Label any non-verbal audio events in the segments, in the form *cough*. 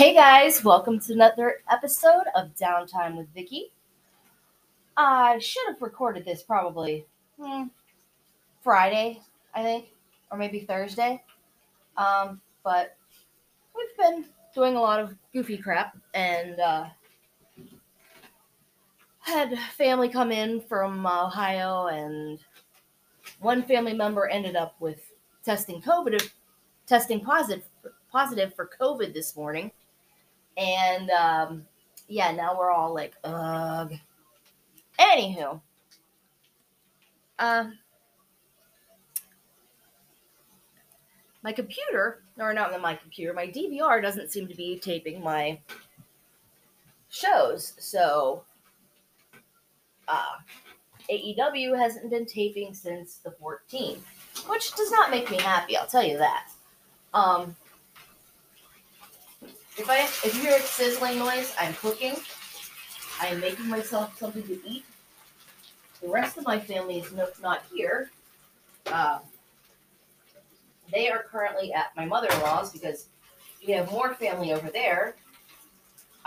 Hey guys, welcome to another episode of Downtime with Vicky. I should have recorded this probably hmm, Friday, I think, or maybe Thursday. Um, but we've been doing a lot of goofy crap and uh, had family come in from Ohio, and one family member ended up with testing COVID, testing positive positive for COVID this morning. And um, yeah, now we're all like, ugh. Anywho, uh, my computer, or not my computer, my DVR doesn't seem to be taping my shows. So, uh, AEW hasn't been taping since the 14th, which does not make me happy, I'll tell you that. Um, if I if you hear a sizzling noise, I'm cooking. I am making myself something to eat. The rest of my family is no, not here. Uh, they are currently at my mother-in-law's because we have more family over there.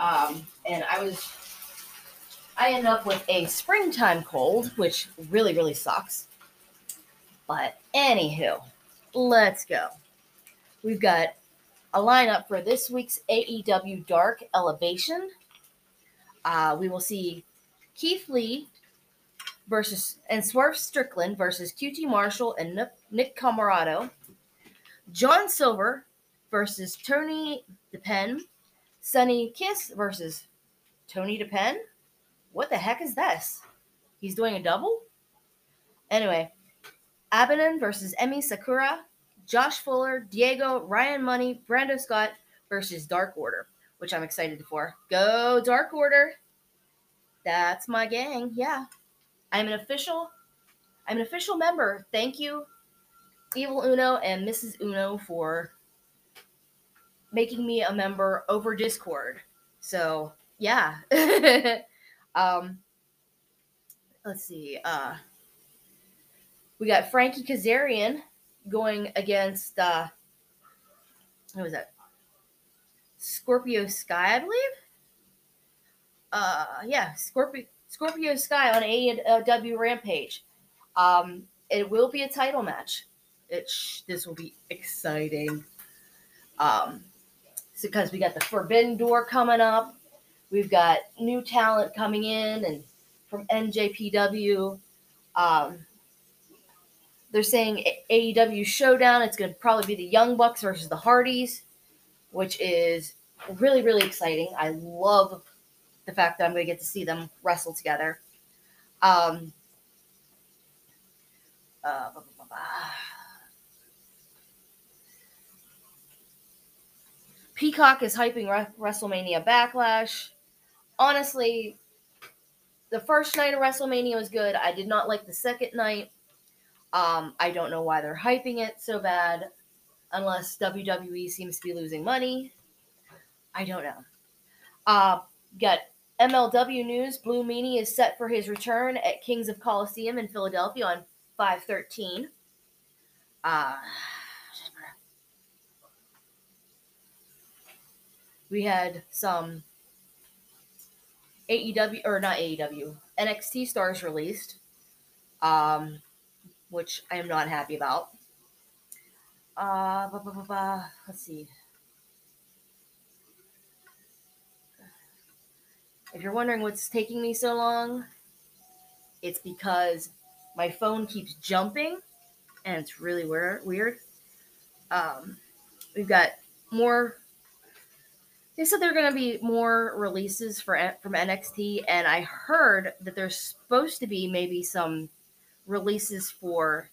Um, and I was, I ended up with a springtime cold, which really, really sucks. But anywho, let's go. We've got a lineup for this week's AEW Dark Elevation. Uh, we will see Keith Lee versus and Swerve Strickland versus QT Marshall and Nick Comoroto. John Silver versus Tony Deppen. Sonny Kiss versus Tony Deppen. What the heck is this? He's doing a double? Anyway, Abaddon versus Emi Sakura. Josh Fuller, Diego, Ryan Money, Brando Scott versus Dark Order, which I'm excited for. Go Dark Order. That's my gang. Yeah. I'm an official I'm an official member. Thank you Evil Uno and Mrs. Uno for making me a member over Discord. So, yeah. *laughs* um let's see. Uh we got Frankie Kazarian going against uh what was that? Scorpio Sky, I believe. Uh yeah, Scorpio Scorpio Sky on AEW Rampage. Um it will be a title match. It sh- this will be exciting. Um because we got the Forbidden Door coming up. We've got new talent coming in and from NJPW. Um, they're saying AEW Showdown. It's going to probably be the Young Bucks versus the Hardys, which is really, really exciting. I love the fact that I'm going to get to see them wrestle together. Um, uh, blah, blah, blah, Peacock is hyping WrestleMania Backlash. Honestly, the first night of WrestleMania was good. I did not like the second night. Um, I don't know why they're hyping it so bad, unless WWE seems to be losing money. I don't know. Uh, got MLW news. Blue Meanie is set for his return at Kings of Colosseum in Philadelphia on 513. Uh, we had some AEW, or not AEW, NXT stars released. Um, which I am not happy about. Uh, let's see. If you're wondering what's taking me so long, it's because my phone keeps jumping and it's really weird. Um, we've got more. They said there are going to be more releases for from NXT, and I heard that there's supposed to be maybe some releases for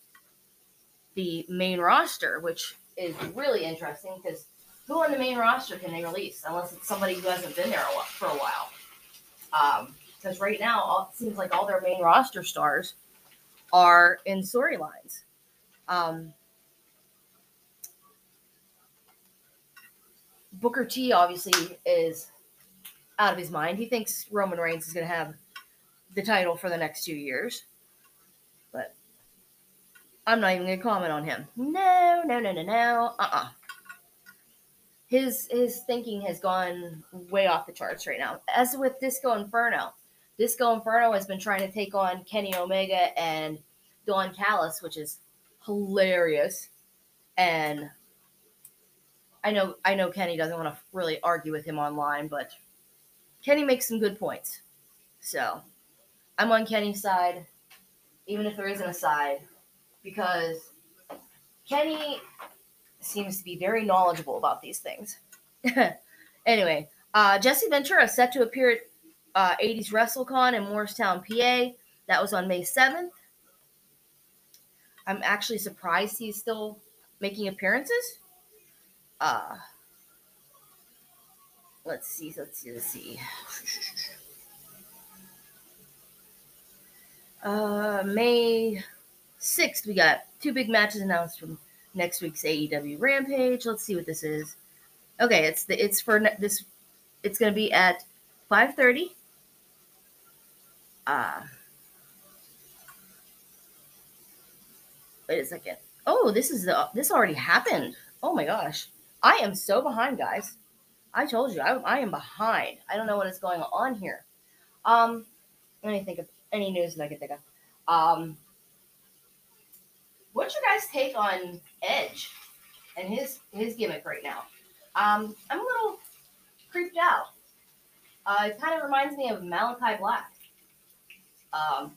the main roster, which is really interesting because who on the main roster can they release unless it's somebody who hasn't been there for a while? Because um, right now, all, it seems like all their main roster stars are in storylines. Um, Booker T obviously is out of his mind. He thinks Roman Reigns is going to have the title for the next two years. I'm not even gonna comment on him. No, no, no, no, no. Uh uh his his thinking has gone way off the charts right now. As with Disco Inferno, Disco Inferno has been trying to take on Kenny Omega and Don Callis, which is hilarious. And I know I know Kenny doesn't want to really argue with him online, but Kenny makes some good points. So I'm on Kenny's side, even if there isn't a side, because Kenny seems to be very knowledgeable about these things. *laughs* anyway, uh, Jesse Ventura set to appear at uh, 80s WrestleCon in Morristown, PA. That was on May 7th. I'm actually surprised he's still making appearances. Uh, let's see, let's see, let's see. *laughs* Uh, May 6th, we got two big matches announced from next week's AEW Rampage. Let's see what this is. Okay, it's the it's for this. It's going to be at 5:30. Uh, wait a second. Oh, this is the this already happened. Oh my gosh, I am so behind, guys. I told you I, I am behind. I don't know what is going on here. Um, let me think of any news that I can think of. Um, what's your guys' take on Edge and his his gimmick right now? Um, I'm a little creeped out. Uh, it kind of reminds me of Malakai Black. Um,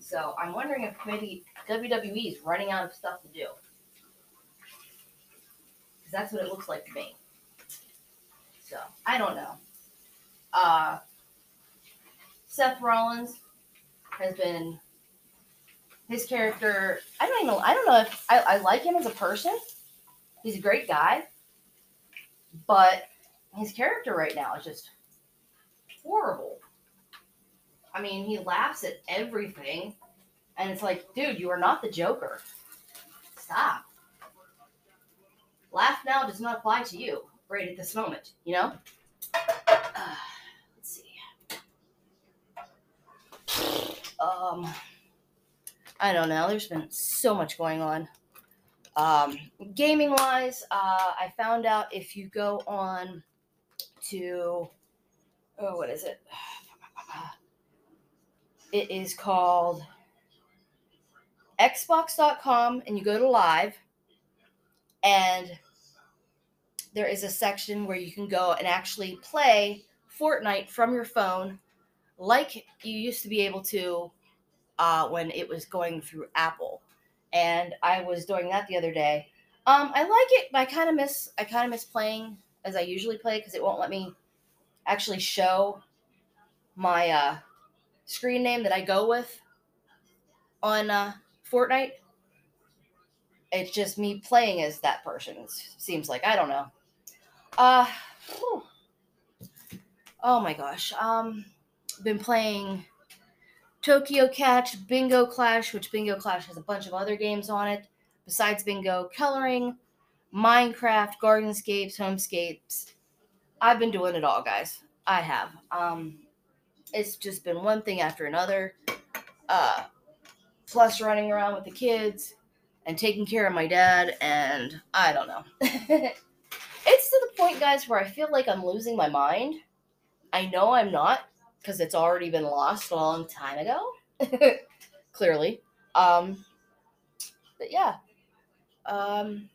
so I'm wondering if maybe WWE is running out of stuff to do. Because that's what it looks like to me. So I don't know. Uh, Seth Rollins has been his character. I don't even. I don't know if I, I like him as a person. He's a great guy, but his character right now is just horrible. I mean, he laughs at everything, and it's like, dude, you are not the Joker. Stop. Laugh now does not apply to you right at this moment. You know *sighs* let's see. Um. I don't know. There's been so much going on. Um, gaming wise, uh, I found out if you go on to, oh, what is it? *sighs* It is called Xbox.com, and you go to live, and there is a section where you can go and actually play Fortnite from your phone like you used to be able to uh, when it was going through Apple, and I was doing that the other day. Um, I like it, but I kind of miss I kind of miss playing as I usually play because it won't let me actually show my uh, screen name that I go with on uh, Fortnite. It's just me playing as that person. It seems like I don't know. Uh, oh my gosh. Um, been playing Tokyo Catch, Bingo Clash, which Bingo Clash has a bunch of other games on it. Besides Bingo, Coloring, Minecraft, Gardenscapes, Homescapes. I've been doing it all, guys. I have. Um, it's just been one thing after another. Uh, plus running around with the kids and taking care of my dad, and I don't know. *laughs* it's to the point, guys, where I feel like I'm losing my mind. I know I'm not, because it's already been lost a long time ago. *laughs* Clearly. Um, but yeah. Um,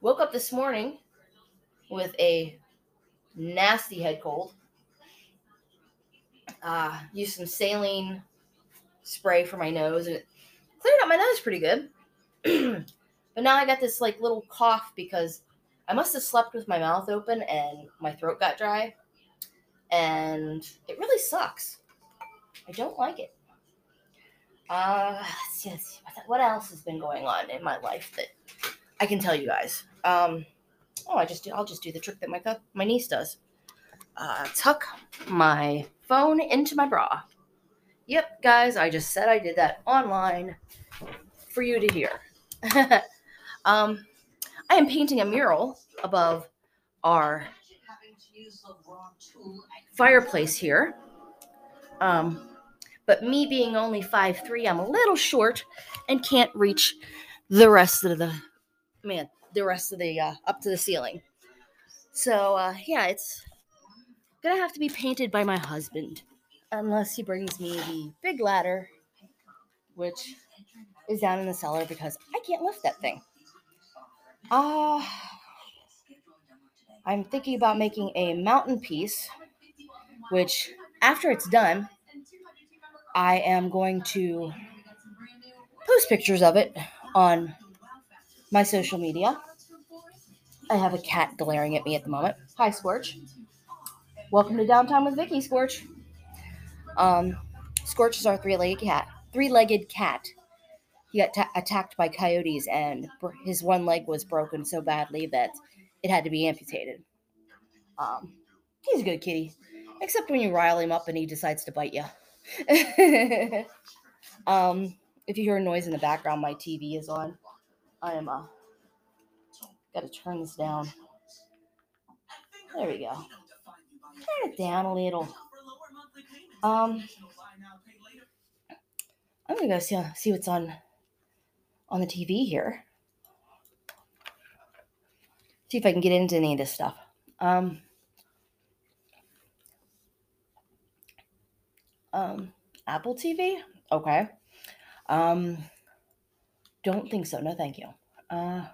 woke up this morning with a nasty head cold. Uh, used some saline spray for my nose and it cleared out my nose pretty good. *clears throat* but now I got this like little cough because I must have slept with my mouth open and my throat got dry and it really sucks. I don't like it. Uh, let's see, let's see what else has been going on in my life that I can tell you guys. Um, oh, I just do, I'll just do the trick that my my niece does. Uh, tuck my phone into my bra. Yep, guys, I just said I did that online for you to hear. *laughs* um, I am painting a mural above our fireplace here. Um, but me being only five three, I'm a little short and can't reach the rest of the man. the rest of the uh, up to the ceiling. So uh, yeah, it's gonna have to be painted by my husband, unless he brings me the big ladder, which is down in the cellar because I can't lift that thing. Ah. Uh, I'm thinking about making a mountain piece, which after it's done, I am going to post pictures of it on my social media. I have a cat glaring at me at the moment. Hi, Scorch. Welcome to Downtown with Vicky, Scorch. Um, Scorch is our three-legged cat. Three-legged cat. He got ta- attacked by coyotes, and his one leg was broken so badly that it had to be amputated. Um, he's a good kitty, except when you rile him up and he decides to bite you. *laughs* um, if you hear a noise in the background, my TV is on. I am uh, got to turn this down. There we go. Turn it down a little. Um, I'm gonna go see see what's on on the TV here. See if I can get into any of this stuff. Um, um, Apple TV. Okay. Um, don't think so. No, thank you. Uh,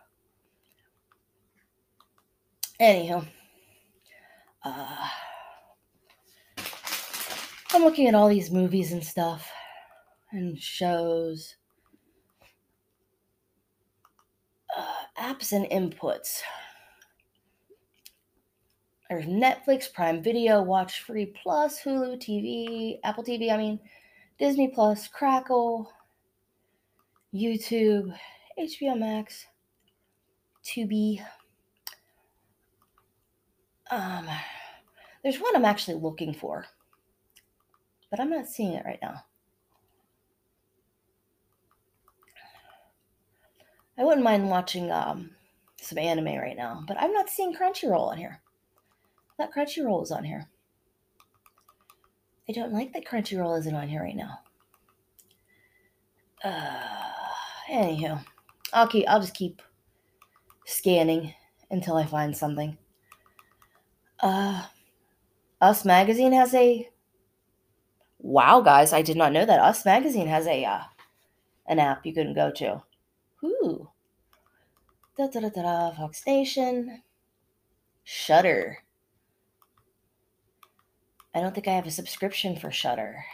anyhow, uh, I'm looking at all these movies and stuff and shows, uh, apps and inputs. There's Netflix, Prime Video, Watch Free Plus, Hulu TV, Apple TV, I mean, Disney Plus, Crackle, YouTube, HBO Max, Tubi. Um, there's one I'm actually looking for, but I'm not seeing it right now. I wouldn't mind watching um, some anime right now, but I'm not seeing Crunchyroll on here. That Crunchyroll is on here. I don't like that Crunchyroll isn't on here right now. Uh, Anywho, I'll keep. I'll just keep scanning until I find something. Uh, Us Magazine has a. Wow, guys! I did not know that Us Magazine has a uh, an app you can go to. Ooh. Da da da da. Fox Nation. Shudder. I don't think I have a subscription for Shudder.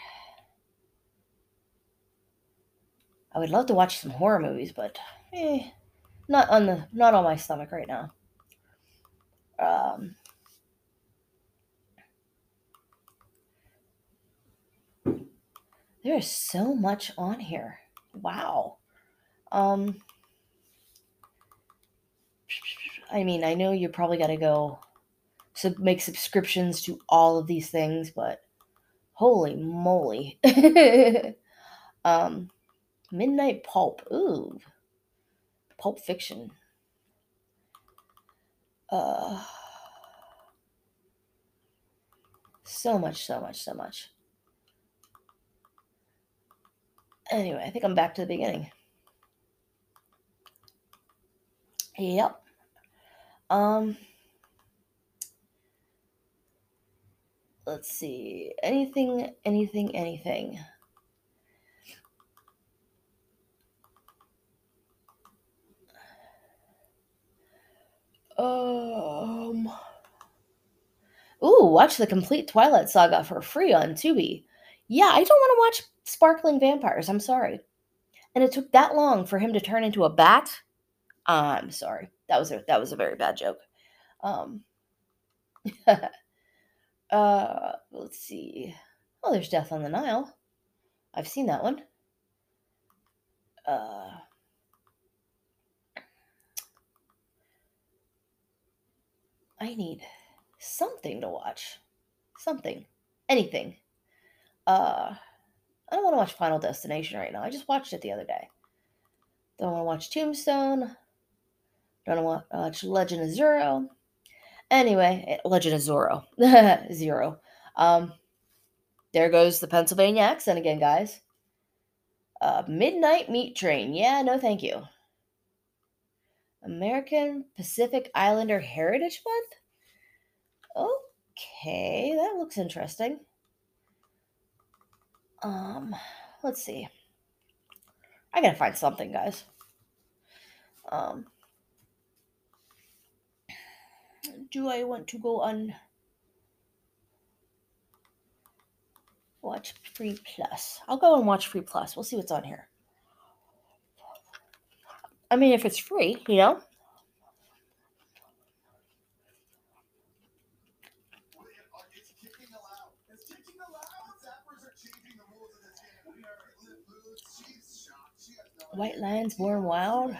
I would love to watch some horror movies, but eh, not on the not on my stomach right now. Um, there is so much on here. Wow. Um, I mean, I know you probably got to go sub- make subscriptions to all of these things, but holy moly. *laughs* um, Midnight Pulp. Ooh. Pulp Fiction. Uh so much, so much, so much. Anyway, I think I'm back to the beginning. Yep. Um let's see. Anything, anything, anything. Um. Ooh, watch the complete Twilight Saga for free on Tubi. Yeah, I don't want to watch sparkling vampires. I'm sorry. And it took that long for him to turn into a bat. I'm sorry. That was a that was a very bad joke. Um. *laughs* uh, let's see. Oh, there's Death on the Nile. I've seen that one. Uh. I need something to watch. Something. Anything. Uh I don't want to watch Final Destination right now. I just watched it the other day. Don't want to watch Tombstone. Don't want to watch Legend of Zero. Anyway, eh, Legend of Zorro. *laughs* Zero. Um, there goes the Pennsylvania accent again, guys. Uh, Midnight Meat Train. Yeah, no, thank you. American Pacific Islander Heritage Month. Okay, that looks interesting. Um, let's see. I gotta find something, guys. Um, do I want to go on watch free plus? I'll go and watch free plus. We'll see what's on here. I mean, if it's free, you know. White Lions Born Wild.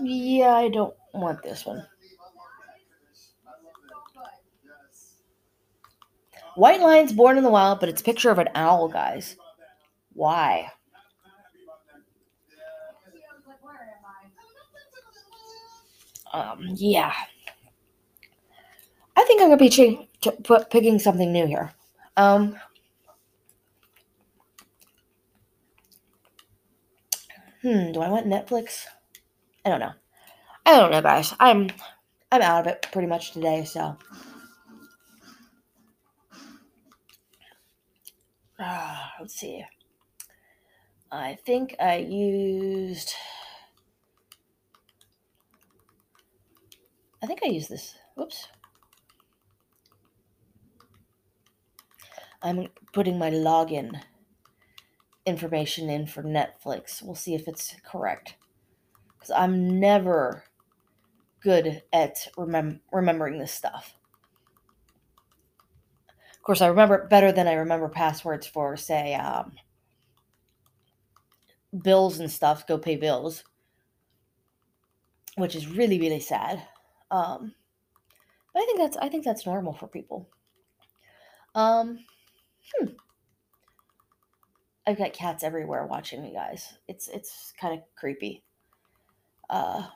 Yeah, I don't want this one. White lions born in the wild, but it's a picture of an owl, guys. Why? Um, yeah. I think I'm gonna be ch- ch- picking something new here. Um, hmm. Do I want Netflix? I don't know. I don't know, guys. I'm I'm out of it pretty much today, so. Uh, let's see. I think I used. I think I used this. Whoops. I'm putting my login information in for Netflix. We'll see if it's correct. Because I'm never good at remem- remembering this stuff. Of course, I remember it better than I remember passwords for, say, um, bills and stuff. Go pay bills, which is really, really sad. Um, but I think that's I think that's normal for people. Um, hmm. I've got cats everywhere watching me, guys. It's it's kind of creepy. Uh,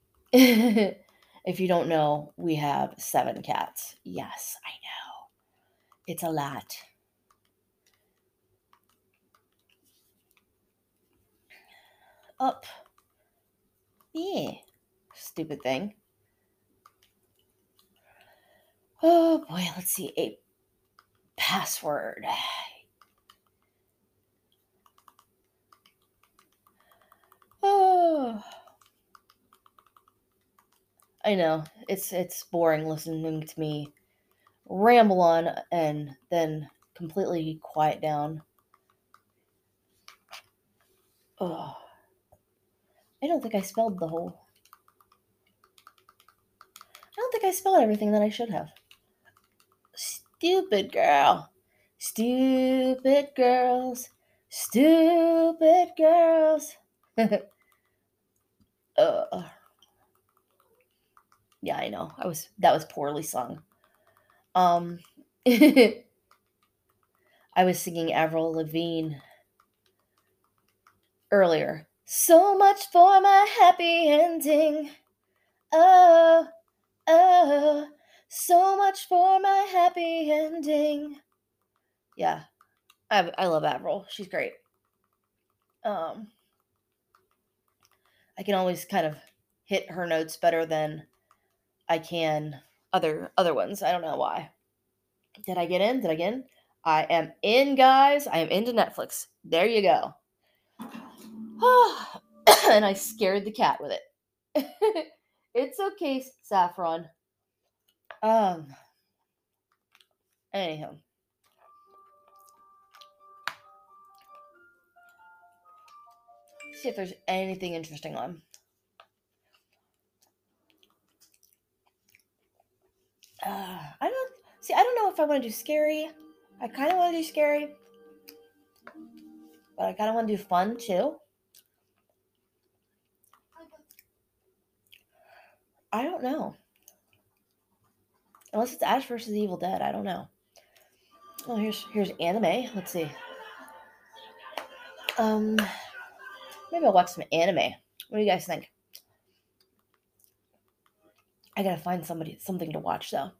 *laughs* if you don't know, we have seven cats. Yes, I know. It's a lot. Up. Yeah. Stupid thing. Oh boy, let's see. A password. Oh. I know. It's it's boring listening to me ramble on and then completely quiet down. Oh. I don't think I spelled the whole. I don't think I spelled everything that I should have. Stupid girl. Stupid girls. Stupid girls. *laughs* uh, yeah, I know. I was that was poorly sung. Um *laughs* I was singing Avril Lavigne earlier. So much for my happy ending. Oh, oh, so much for my happy ending. Yeah, I, I love Avril. She's great. Um, I can always kind of hit her notes better than I can other other ones. I don't know why. Did I get in? Did I get in? I am in, guys. I am into Netflix. There you go. *sighs* and I scared the cat with it. *laughs* it's okay, Saffron. Um. Anyhow. See if there's anything interesting on. Uh, I don't see. I don't know if I want to do scary. I kind of want to do scary, but I kind of want to do fun too. I don't know. Unless it's Ash versus Evil Dead, I don't know. Oh, here's here's anime. Let's see. Um, maybe I'll watch some anime. What do you guys think? I gotta find somebody something to watch though.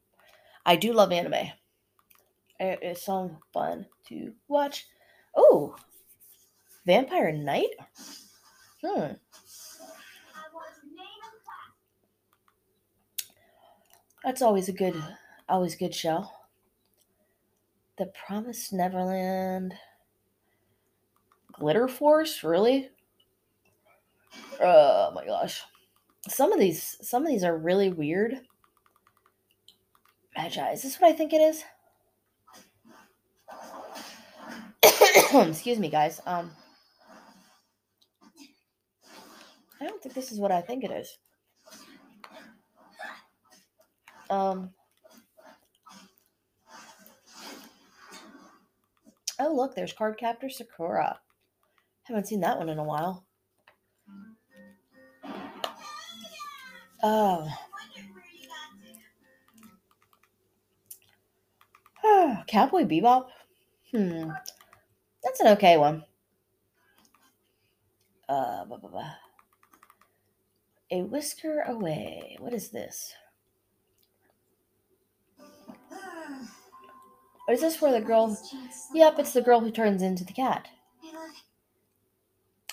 I do love anime. It is so fun to watch. Oh, Vampire Knight. Hmm. That's always a good, always good show. The Promised Neverland. Glitter Force, really? Oh my gosh. Some of these, some of these are really weird. Magi, is this what I think it is? *coughs* Excuse me, guys. Um, I don't think this is what I think it is. Um. Oh, look, there's Cardcaptor Sakura. Haven't seen that one in a while. Oh. Cowboy Bebop? Hmm. That's an okay one. Uh, blah, blah, blah. A whisker away. What is this? Is this where the girl? Yep, it's the girl who turns into the cat.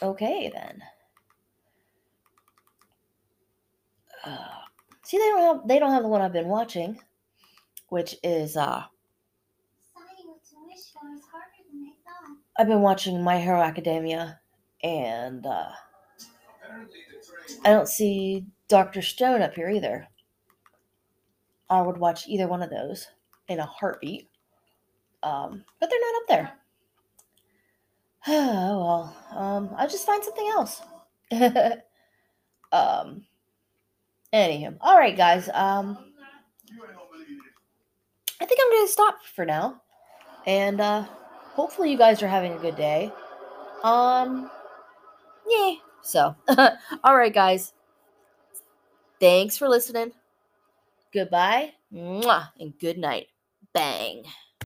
Okay then. Uh, see, they don't have they don't have the one I've been watching, which is uh. I've been watching My Hero Academia, and uh, I don't see Doctor Stone up here either. I would watch either one of those in a heartbeat. Um, but they're not up there. *sighs* oh well, um, I'll just find something else. *laughs* um, anywho, all right, guys. Um, I think I'm gonna stop for now, and uh, hopefully you guys are having a good day. Um, yeah. So, *laughs* all right, guys. Thanks for listening. Goodbye, mwah, and good night. Bang.